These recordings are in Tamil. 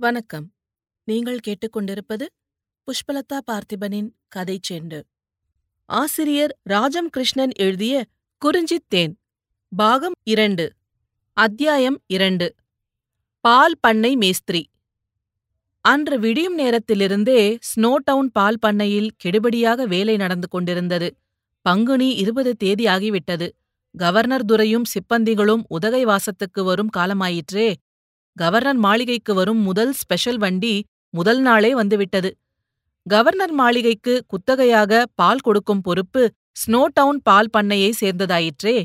வணக்கம். நீங்கள் கேட்டுக்கொண்டிருப்பது புஷ்பலதா பார்த்திபனின் கதை செண்டு. ஆசிரியர் ராஜம் கிருஷ்ணன் எழுதிய குறிஞ்சித் தேன் பாகம் இரண்டு அத்தியாயம் இரண்டு பால் பண்ணை மேஸ்திரி. அன்று விடியும் நேரத்திலிருந்தே ஸ்னோடவுன் பால் பண்ணையில் கெடுபடியாக வேலை நடந்து கொண்டிருந்தது. பங்குனி இருபது தேதி ஆகிவிட்டது. கவர்னர் துரையும் சிப்பந்திகளும் உதகை வாசத்துக்கு வரும் காலமாயிற்றே கவர்னர் மாளிகைக்கு வரும் முதல் ஸ்பெஷல் வண்டி முதல் நாளே வந்துவிட்டது. கவர்னர் மாளிகைக்கு குத்தகையாக பால் கொடுக்கும் பொறுப்பு ஸ்னோடவுன் பால் பண்ணையை சேர்ந்ததாயிற்றே.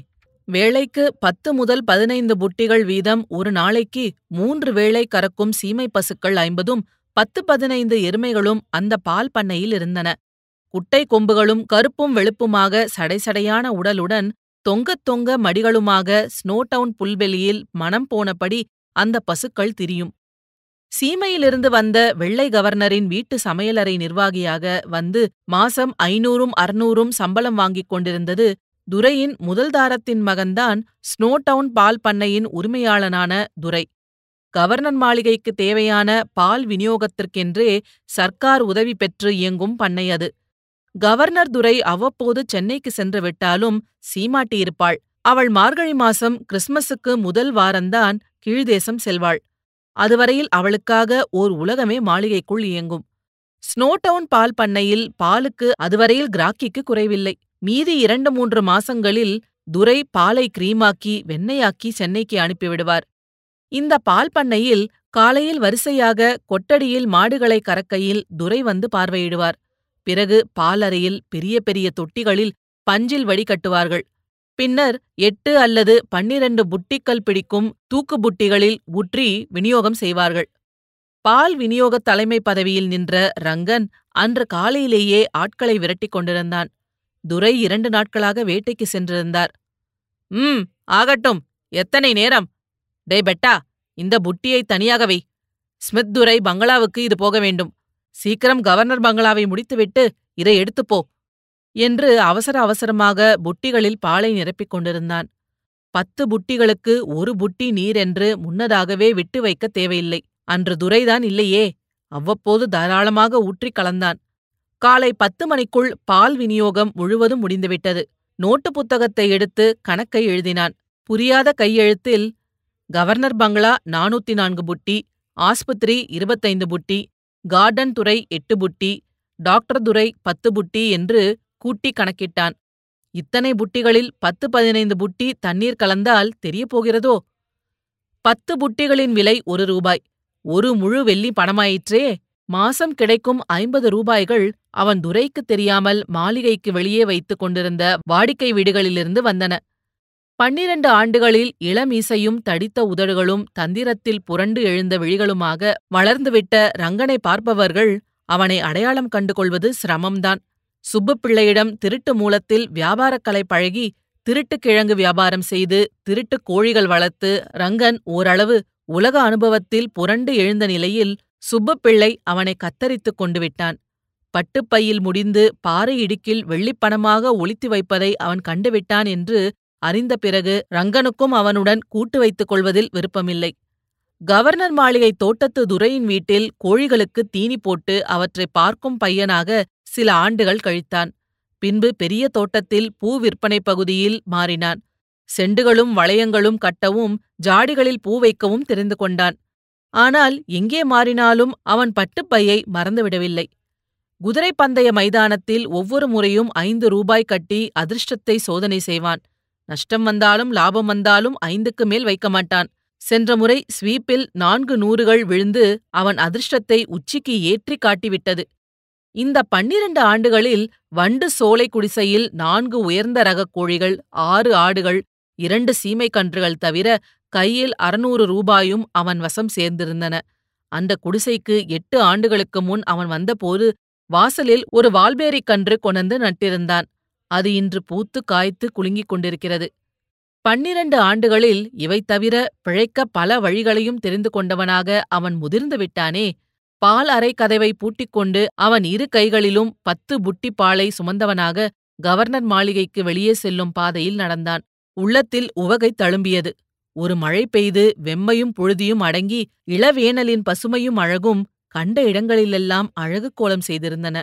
வேளைக்கு பத்து முதல் பதினைந்து புட்டிகள் வீதம் ஒரு நாளைக்கு மூன்று வேளை கறக்கும் சீமை பசுக்கள் ஐம்பதும் பத்து பதினைந்து எருமைகளும் அந்த பால் பண்ணையில் இருந்தன. குட்டை கொம்புகளும் கருப்பும் வெளுப்புமாக சடைசடையான உடலுடன் தொங்கத் தொங்க மடிகளுமாக ஸ்னோடவுன் புல்வெளியில் மனம் போனபடி அந்த பசுக்கள் திரியும். சீமையிலிருந்து வந்த வெள்ளை கவர்னரின் வீட்டு சமையலறை நிர்வாகியாக வந்து மாசம் ஐநூறும் அறுநூறும் சம்பளம் வாங்கிக் கொண்டிருந்தது துரையின் முதல் தாரத்தின் மகன்தான் ஸ்னோடவுன் பால் பண்ணையின் உரிமையாளனான துரை. கவர்னர் மாளிகைக்கு தேவையான பால் விநியோகத்திற்கென்றே சர்க்கார் உதவி பெற்று இயங்கும் பண்ணை அது. கவர்னர் துரை அவ்வப்போது சென்னைக்கு சென்று விட்டாலும் சீமாட்டியிருப்பாள். அவள் மார்கழி மாசம் கிறிஸ்மஸுக்கு முதல் வாரந்தான் கீழ்தேசம் செல்வாள். அதுவரையில் அவளுக்காக ஓர் உலகமே மாளிகைக்குள் இயங்கும். ஸ்னோடவுன் பால் பண்ணையில் பாலுக்கு அதுவரையில் கிராக்கிக்கு குறைவில்லை. மீதி இரண்டு மூன்று மாசங்களில் துரை பாலை கிரீமாக்கி வெண்ணையாக்கி சென்னைக்கு அனுப்பிவிடுவார். இந்த பால் பண்ணையில் காலையில் வரிசையாக கொட்டடியில் மாடுகளை கறக்கையில் துரை வந்து பார்வையிடுவார். பிறகு பாலறையில் பெரிய பெரிய தொட்டிகளில் பஞ்சில் வடிகட்டுவார்கள். பின்னர் எட்டு அல்லது பன்னிரண்டு புட்டிக்கல் பிடிக்கும் தூக்கு புட்டிகளில் உற்றி விநியோகம் செய்வார்கள். பால் விநியோக தலைமை பதவியில் நின்ற ரங்கன் அன்று காலையிலேயே ஆட்களை விரட்டிக் கொண்டிருந்தான். துரை இரண்டு நாட்களாக வேட்டைக்கு சென்றிருந்தார். ம் ஆகட்டும். எத்தனை நேரம்? டே பெட்டா இந்த புட்டியை தனியாக வை. ஸ்மித் துரை பங்களாவுக்கு இது போக வேண்டும். சீக்கிரம் கவர்னர் பங்களாவை முடித்துவிட்டு இதை எடுத்துப்போ என்று அவசர அவசரமாக புட்டிகளில் பாலை நிரப்பிக் கொண்டிருந்தான். பத்து புட்டிகளுக்கு ஒரு புட்டி நீர் என்று முன்னதாகவே விட்டு வைக்க தேவையில்லை. அன்று துரைதான் இல்லையே. அவ்வப்போது தாராளமாக ஊற்றிக் கலந்தான். காலை பத்து மணிக்குள் பால் விநியோகம் முழுவதும் முடிந்துவிட்டது. நோட்டு புத்தகத்தை எடுத்து கணக்கை எழுதினான். புரியாத கையெழுத்தில் கவர்னர் பங்களா நானூத்தி நான்கு புட்டி ஆஸ்பத்திரி இருபத்தைந்து புட்டி கார்டன் துறை எட்டு புட்டி டாக்டர் துரை பத்து புட்டி என்று கூட்டி கணக்கிட்டான். இத்தனை புட்டிகளில் பத்து பதினைந்து புட்டி தண்ணீர் கலந்தால் தெரியப் போகிறதோ? பத்து புட்டிகளின் விலை ஒரு ரூபாய். ஒரு முழு வெள்ளி பணமாயிற்றே. மாசம் கிடைக்கும் ஐம்பது ரூபாய்கள் அவன் துரைக்கு தெரியாமல் மாளிகைக்கு வெளியே வைத்துக் கொண்டிருந்த வாடிக்கை வீடுகளிலிருந்து வந்தன. பன்னிரண்டு ஆண்டுகளில் இளமீசையும் தடித்த உதடுகளும் தந்திரத்தில் புரண்டு எழுந்த விழிகளுமாக வளர்ந்துவிட்ட ரங்கனை பார்ப்பவர்கள் அவனை அடையாளம் கண்டுகொள்வது சிரமம்தான். சுப்புப்பிள்ளையிடம் திருட்டு மூலத்தில் வியாபாரக்கலை பழகி திருட்டு கிழங்கு வியாபாரம் செய்து திருட்டு கோழிகள் வளர்த்து ரங்கன் ஓரளவு உலக அனுபவத்தில் புரண்டு எழுந்த நிலையில் சுப்புப்பிள்ளை அவனை கத்தரித்துக் கொண்டு விட்டான். பட்டுப்பையில் முடிந்து பாறை இடுக்கில் வெள்ளிப்பணமாக ஒளித்து வைப்பதை அவன் கண்டுவிட்டான் என்று அறிந்த பிறகு ரங்கனுக்கும் அவனுடன் கூட்டு வைத்துக் கொள்வதில் விருப்பமில்லை. கவர்னர் மாளிகை தோட்டத்து துரையின் வீட்டில் கோழிகளுக்கு தீனி போட்டு அவற்றை பார்க்கும் பையனாக சில ஆண்டுகள் கழித்தான். பின்பு பெரிய தோட்டத்தில் பூ விற்பனை பகுதியில் மாறினான். செண்டுகளும் வளையங்களும் கட்டவும் ஜாடிகளில் பூ வைக்கவும் தெரிந்து கொண்டான். ஆனால் எங்கே மாறினாலும் அவன் பட்டுப்பையை மறந்துவிடவில்லை. குதிரை பந்தய மைதானத்தில் ஒவ்வொரு முறையும் ஐந்து ரூபாய் கட்டி அதிர்ஷ்டத்தை சோதனை செய்வான். நஷ்டம் வந்தாலும் லாபம் வந்தாலும் ஐந்துக்கு மேல் வைக்க மாட்டான். சென்ற முறை ஸ்வீப்பில் நான்கு நூறுகள் விழுந்து அவன் அதிர்ஷ்டத்தை உச்சிக்கு ஏற்றி காட்டிவிட்டது. இந்த பன்னிரண்டு ஆண்டுகளில் வண்டு சோலை குடிசையில் நான்கு உயர்ந்த ரகக் கோழிகள் ஆறு ஆடுகள் இரண்டு சீமை கன்றுகள் தவிர கையில் அறுநூறு ரூபாயும் அவன் வசம் சேர்ந்திருந்தன. அந்த குடிசைக்கு எட்டு ஆண்டுகளுக்கு முன் அவன் வந்தபோது வாசலில் ஒரு வால்பேரிக் கன்று கொணர்ந்து நட்டிருந்தான். அது இன்று பூத்து காய்த்து குலுங்கிக் கொண்டிருக்கிறது. பன்னிரண்டு ஆண்டுகளில் இவை தவிர பிழைக்க பல வழிகளையும் தெரிந்து கொண்டவனாக அவன் முதிர்ந்து விட்டானே. பால் அறை கதவை பூட்டிக்கொண்டு அவன் இரு கைகளிலும் பத்து புட்டி பாலை சுமந்தவனாக கவர்னர் மாளிகைக்கு வெளியே செல்லும் பாதையில் நடந்தான். உள்ளத்தில் உவகை தழும்பியது. ஒரு மழை பெய்து வெம்மையும் புழுதியும் அடங்கி இளவேனலின் பசுமையும் அழகும் கண்ட இடங்களிலெல்லாம் அழகு கோலம் செய்திருந்தன.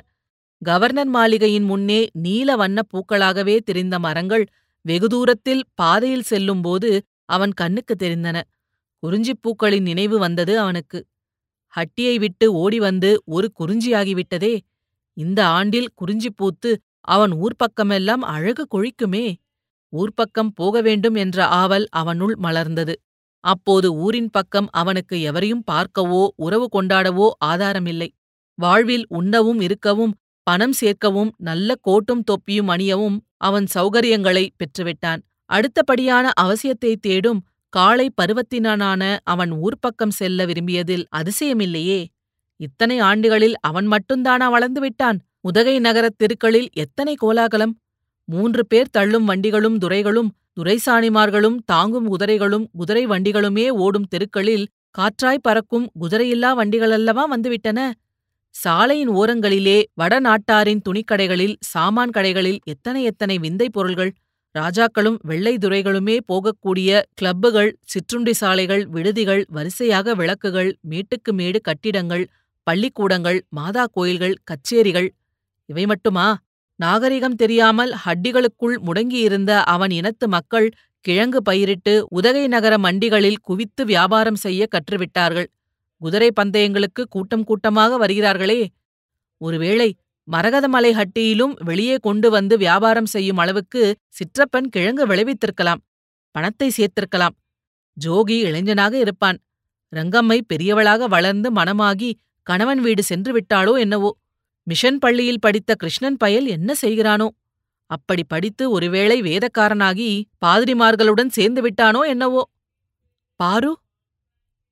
கவர்னர் மாளிகையின் முன்னே நீல வண்ணப் பூக்களாகவே தெரிந்த மரங்கள் வெகு தூரத்தில் பாதையில் செல்லும்போது அவன் கண்ணுக்கு தெரிந்தன. குறிஞ்சிப் பூக்களின் நினைவு வந்தது அவனுக்கு. ஹட்டியை விட்டு ஓடி வந்து ஒரு குறிஞ்சியாகிவிட்டதே இந்த ஆண்டில் குறிஞ்சி பூத்து அவன் ஊர்ப்பக்கமெல்லாம் அழகு கொழிக்குமே. ஊர்ப்பக்கம் போக வேண்டும் என்ற ஆவல் அவனுள் மலர்ந்தது. அப்போது ஊரின் பக்கம் அவனுக்கு எவரையும் பார்க்கவோ உறவு கொண்டாடவோ ஆதாரமில்லை. வாழ்வில் உண்ணவும் இருக்கவும் பணம் சேர்க்கவும் நல்ல கோட்டும் தொப்பியும் அணியவும் அவன் சௌகரியங்களை பெற்றுவிட்டான். அடுத்தபடியான அவசியத்தைத் தேடும் காளை பருவத்தினனான அவன் ஊர்ப்பக்கம் செல்ல விரும்பியதில் அதிசயமில்லையே. இத்தனை ஆண்டுகளில் அவன் மட்டும்தானா வளர்ந்து விட்டான்? உதகை நகரத் தெருக்களில் எத்தனை கோலாகலம்? மூன்று பேர் தள்ளும் வண்டிகளும் துரைகளும் துரைசாணிமார்களும் தாங்கும் குதிரைகளும் குதிரை வண்டிகளுமே ஓடும் தெருக்களில் காற்றாய் பறக்கும் குதிரையில்லா வண்டிகளல்லவா வந்துவிட்டன? சாலையின் ஓரங்களிலே வடநாட்டாரின் துணிக்கடைகளில் சாமான் கடைகளில் எத்தனை எத்தனை விந்தை பொருள்கள் ராஜாக்களும் வெள்ளைதுரைகளுமே போகக்கூடிய கிளப்புகள் சிற்றுண்டி சாலைகள் விடுதிகள் வரிசையாக விளக்குகள் மேட்டுக்கு மேடு கட்டிடங்கள் பள்ளிக்கூடங்கள் மாதா கோயில்கள் கச்சேரிகள். இவை மட்டுமா? நாகரிகம் தெரியாமல் ஹட்டிகளுக்குள் முடங்கியிருந்த அவன் இனத்து மக்கள் கிழங்கு பயிரிட்டு உதகை நகர மண்டிகளில் குவித்து வியாபாரம் செய்ய கற்றுவிட்டார்கள். குதிரை பந்தயங்களுக்கு கூட்டம் கூட்டமாக வருகிறார்களே. ஒருவேளை மரகதமலை ஹட்டியிலும் வெளியே கொண்டு வந்து வியாபாரம் செய்யும் அளவுக்கு சிற்றப்பன் கிழங்கு விளைவித்திருக்கலாம் பணத்தை சேர்த்திருக்கலாம். ஜோகி இளைஞனாக இருப்பான். ரங்கம்மை பெரியவளாக வளர்ந்து மணமாகி கணவன் வீடு சென்று விட்டாளோ என்னவோ? மிஷன் பள்ளியில் படித்த கிருஷ்ணன் பயல் என்ன செய்கிறானோ? அப்படி படித்து ஒருவேளை வேதக்காரனாகி பாதிரிமார்களுடன் சேர்ந்து விட்டானோ என்னவோ? பாரு.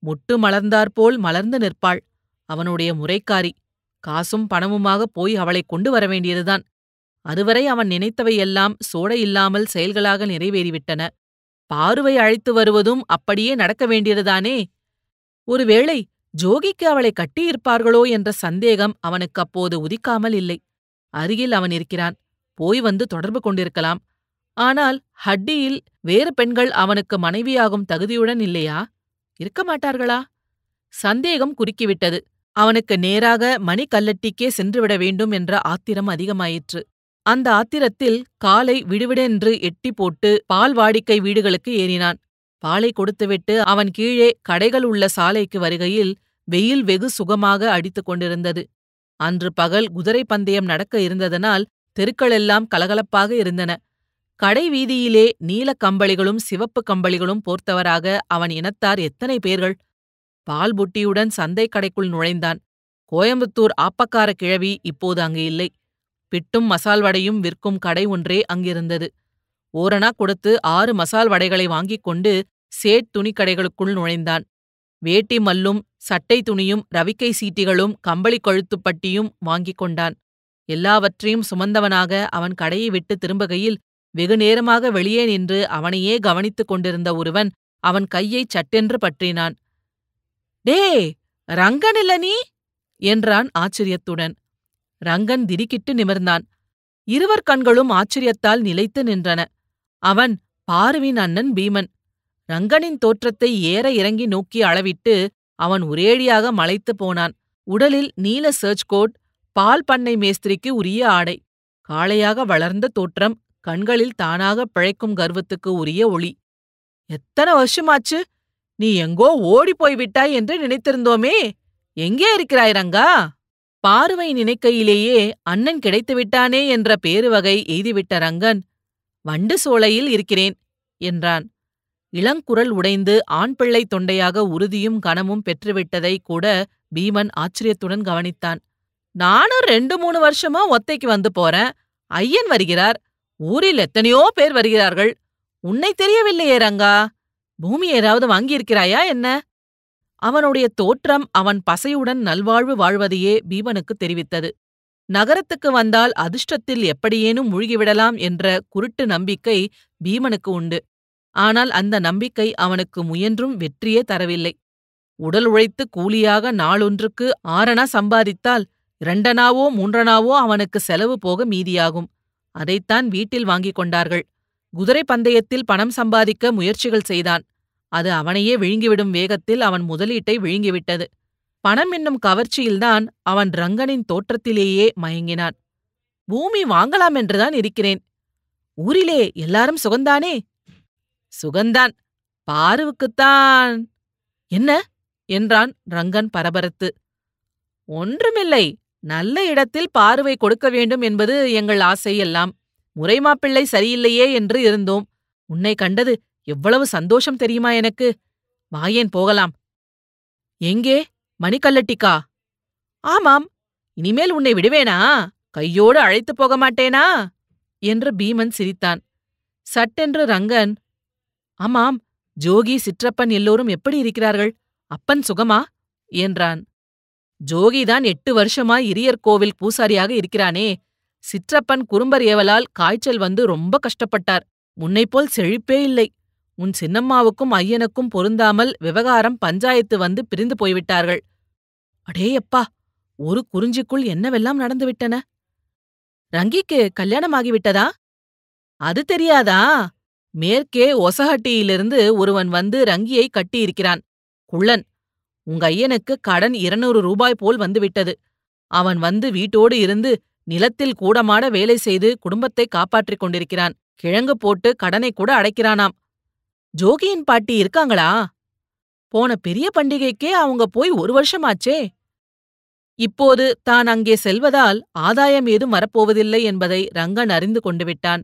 முட்டு மலர்ந்தாற்போல் மலர்ந்து நிற்பாள். அவனுடைய முறைக்காரி. காசும் பணமுமாக போய் அவளை கொண்டு வர வேண்டியதுதான். அதுவரை அவன் நினைத்தவையெல்லாம் சோட இல்லாமல் செயல்களாக நிறைவேறிவிட்டன. பார்வை அழைத்து வருவதும் அப்படியே நடக்க வேண்டியதுதானே? ஒருவேளை ஜோகிக்கு அவளை கட்டியிருப்பார்களோ என்ற சந்தேகம் அவனுக்கு அப்போது உதிக்காமல் இல்லை. அருகில் அவன் இருக்கிறான். போய் வந்து தொடர்பு கொண்டிருக்கலாம். ஆனால் ஹட்டியில் வேறு பெண்கள் அவனுக்கு மனைவியாகும் தகுதியுடன் இல்லையா? இருக்க மாட்டார்களா? சந்தேகம் குறுக்கிவிட்டது. அவனுக்கு நேராக மணிக்கல்லட்டிக்கே சென்றுவிட வேண்டும் என்ற ஆத்திரம் அதிகமாயிற்று. அந்த ஆத்திரத்தில் காலை விடுவிடென்று எட்டி போட்டு பால் வாடிக்கை வீடுகளுக்கு ஏறினான். பாலை கொடுத்துவிட்டு அவன் கீழே கடைகள் உள்ள சாலைக்கு வருகையில் வெயில் வெகு சுகமாக அடித்துக் கொண்டிருந்தது. அன்று பகல் குதிரை பந்தயம் நடக்க இருந்ததனால் தெருக்களெல்லாம் கலகலப்பாக இருந்தன. கடை வீதியிலே நீலக் கம்பளிகளும் சிவப்பு கம்பளிகளும் போர்த்தவராக அவன் இனத்தார் எத்தனை பேர்கள் பால் புட்டியுடன் சந்தை கடைக்குள் நுழைந்தான். கோயம்புத்தூர் ஆப்பக்கார கிழவி இப்போது அங்கு இல்லை. பிட்டும் மசால் வடையும் விற்கும் கடை ஒன்றே அங்கிருந்தது. ஓரணா கொடுத்து ஆறு மசால் வடைகளை வாங்கிக் கொண்டு சேட் துணிக்கடைகளுக்குள் நுழைந்தான். வேட்டி மல்லும் சட்டை துணியும் ரவிக்கை சீட்டிகளும் கம்பளி கழுத்துப்பட்டியும் வாங்கிக் கொண்டான். எல்லாவற்றையும் சுமந்தவனாக அவன் கடையை விட்டு திரும்புகையில் வெகு நேரமாக வெளியே நின்று அவனையே கவனித்துக் கொண்டிருந்த ஒருவன் அவன் கையைச் சட்டென்று பற்றினான். டே ரங்கன் இல்ல நீ? என்றான் ஆச்சரியத்துடன். ரங்கன் திடுக்கிட்டு நிமிர்ந்தான். இருவர் கண்களும் ஆச்சரியத்தால் நிலைத்து நின்றன. அவன் பாருவின் அண்ணன் பீமன். ரங்கனின் தோற்றத்தை ஏற இறங்கி நோக்கி அளவிட்டு அவன் ஒரேடியாக மலைத்துப் போனான். உடலில் நீல சர்ச் கோட் பால் பண்ணை மேஸ்திரிக்கு உரிய ஆடை காளையாக வளர்ந்த தோற்றம் கண்களில் தானாக பிழைக்கும் கர்வத்துக்கு உரிய ஒளி. எத்தனை வருஷமாச்சு? நீ எங்கோ ஓடிப் போய் விட்டாய் என்று நினைத்திருந்தோமே. எங்கே இருக்கிறாய் ரங்கா? பார்வை நினைக்கையிலேயே அண்ணன் கிடைத்து விட்டானே என்ற பேருவகை எய்திவிட்ட ரங்கன் வண்டு சோலையில் இருக்கிறேன் என்றான். இளங்குரல் உடைந்து ஆண் பிள்ளை தொண்டையாக உறுதியும் கனமும் பெற்றுவிட்டதை கூட பீமன் ஆச்சரியத்துடன் கவனித்தான். நானும் ரெண்டு மூணு வருஷமா ஒத்தைக்கு வந்து போறேன். ஐயன் வருகிறார். ஊரில் எத்தனையோ பேர் வருகிறார்கள். உன்னை தெரியவில்லையே ரங்கா. பூமி ஏதாவது வாங்கியிருக்கிறாயா என்ன? அவனுடைய தோற்றம் அவன் பசையுடன் நல்வாழ்வு வாழ்வதையே பீமனுக்கு தெரிவித்தது. நகரத்துக்கு வந்தால் அதிர்ஷ்டத்தில் எப்படியேனும் மூழ்கிவிடலாம் என்ற குருட்டு நம்பிக்கை பீமனுக்கு உண்டு. ஆனால் அந்த நம்பிக்கை அவனுக்கு முயன்றும் வெற்றியே தரவில்லை. உடல் உழைத்து கூலியாக நாளொன்றுக்கு ஆறனா சம்பாதித்தால் இரண்டனாவோ மூன்றனாவோ அவனுக்கு செலவு போக மீதியாகும். அதைத்தான் வீட்டில் வாங்கிக் கொண்டார்கள். குதிரை பந்தயத்தில் பணம் சம்பாதிக்க முயற்சிகள் செய்தான். அது அவனையே விழுங்கிவிடும் வேகத்தில் அவன் முதலீட்டை விழுங்கிவிட்டது. பணம் என்னும் கவர்ச்சியில்தான் அவன் ரங்கனின் தோற்றத்திலேயே மயங்கினான். பூமி வாங்கலாம் என்றுதான் இருக்கிறேன். ஊரிலே எல்லாரும் சுகந்தானே? சுகந்தான். பாருவுக்குத்தான். என்ன? என்றான் ரங்கன் பரபரத்து. ஒன்றுமில்லை. நல்ல இடத்தில் பார்வை கொடுக்க வேண்டும் என்பது எங்கள் ஆசையெல்லாம். முறைமாப்பிள்ளை சரியில்லையே என்று இருந்தோம். உன்னை கண்டது எவ்வளவு சந்தோஷம் தெரியுமா எனக்கு? வாயேன் போகலாம்? எங்கே? மணிக்கல்லட்டிக்கா? ஆமாம். இனிமேல் உன்னை விடுவேனா? கையோடு அழைத்துப் போக மாட்டேனா? என்று பீமன் சிரித்தான். சட்டென்று ரங்கன் ஆமாம் ஜோகி சிற்றப்பன் எல்லோரும் எப்படி இருக்கிறார்கள்? அப்பன் சுகமா? என்றான். ஜோகிதான் எட்டு வருஷமாய் இரியர் கோவில் பூசாரியாக இருக்கிறானே. சிற்றப்பன் குறும்பர் ஏவலால் காய்ச்சல் வந்து ரொம்ப கஷ்டப்பட்டார். முன்னைப்போல் செழிப்பே இல்லை. உன் சின்னம்மாவுக்கும் ஐயனுக்கும் பொருந்தாமல் விவகாரம் பஞ்சாயத்து வந்து பிரிந்து போய்விட்டார்கள். அடேயப்பா ஒரு குறிஞ்சிக்குள் என்னவெல்லாம் நடந்துவிட்டன ரங்கிக்கு கல்யாணமாகிவிட்டதா அது தெரியாதா? மேற்கே ஒசஹட்டியிலிருந்து ஒருவன் வந்து ரங்கியை கட்டியிருக்கிறான். குள்ளன் உங்க ஐயனுக்கு கடன் இருநூறு ரூபாய் போல் வந்துவிட்டது. அவன் வந்து வீட்டோடு இருந்து நிலத்தில் கூடமாட வேலை செய்து குடும்பத்தை காப்பாற்றிக் கொண்டிருக்கிறான். கிழங்கு போட்டு கடனை கூட அடைக்கிறானாம். ஜோகியின் பாட்டி இருக்காங்களா? போன பெரிய பண்டிகைக்கே அவங்க போய் ஒரு வருஷமாச்சே. இப்போது தான் அங்கே செல்வதால் ஆதாயம் ஏதும் வரப்போவதில்லை என்பதை ரங்கன் அறிந்து கொண்டு விட்டான்.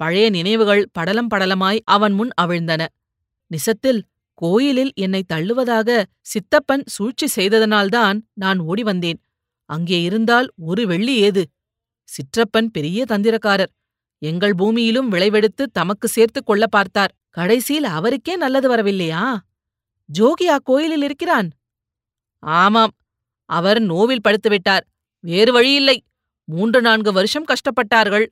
பழைய நினைவுகள் படலம் படலமாய் அவன் முன் அவிழ்ந்தன. நிசத்தில் கோயிலில் என்னை தள்ளுவதாக சித்தப்பன் சூழ்ச்சி செய்ததனால்தான் நான் ஓடி வந்தேன். அங்கே இருந்தால் ஒரு வெள்ளி ஏது? சிற்றப்பன் பெரிய தந்திரக்காரர். எங்கள் பூமியிலும் விளைவெடுத்து தமக்கு சேர்த்துக் கொள்ள பார்த்தார். கடைசியில் அவருக்கே நல்லது வரவில்லையா? ஜோகி அக்கோயிலில் இருக்கிறான். ஆமாம் அவர் நோவில் படுத்துவிட்டார் வேறு வழியில்லை. மூன்று நான்கு வருஷம் கஷ்டப்பட்டார்கள்.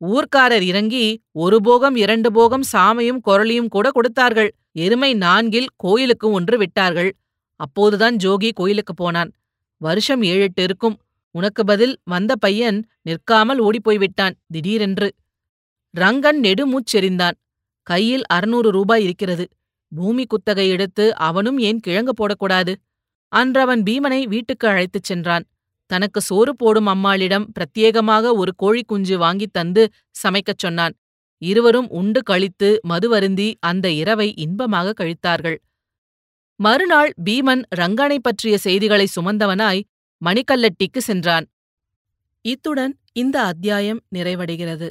ஊர்க்காரர் இறங்கி ஒரு போகம் இரண்டு போகம் சாமையும் குரலியும் கூட கொடுத்தார்கள். எருமை நான்கில் கோயிலுக்கு ஒன்று விட்டார்கள். அப்போதுதான் ஜோகி கோயிலுக்கு போனான். வருஷம் ஏழெட்டு இருக்கும். உனக்கு பதில் வந்த பையன் நிற்காமல் ஓடிப்போய் விட்டான் திடீரென்று ரங்கன் நெடுமூச்செறிந்தான் கையில் அறுநூறு ரூபாய் இருக்கிறது. பூமி குத்தகை எடுத்து அவனும் ஏன் கிழங்கு போடக்கூடாது? அன்றவன் பீமனை வீட்டுக்கு அழைத்துச் சென்றான். தனக்கு சோறு போடும் அம்மாளிடம் பிரத்யேகமாக ஒரு கோழிக் குஞ்சு வாங்கித் தந்து சமைக்கச் சொன்னான். இருவரும் உண்டு கழித்து மதுவருந்தி அந்த இரவை இன்பமாக கழித்தார்கள். மறுநாள் பீமன் ரங்கனை பற்றிய செய்திகளை சுமந்தவனாய் மணிக்கல்லட்டிக்கு சென்றான். இத்துடன் இந்த அத்தியாயம் நிறைவடைகிறது.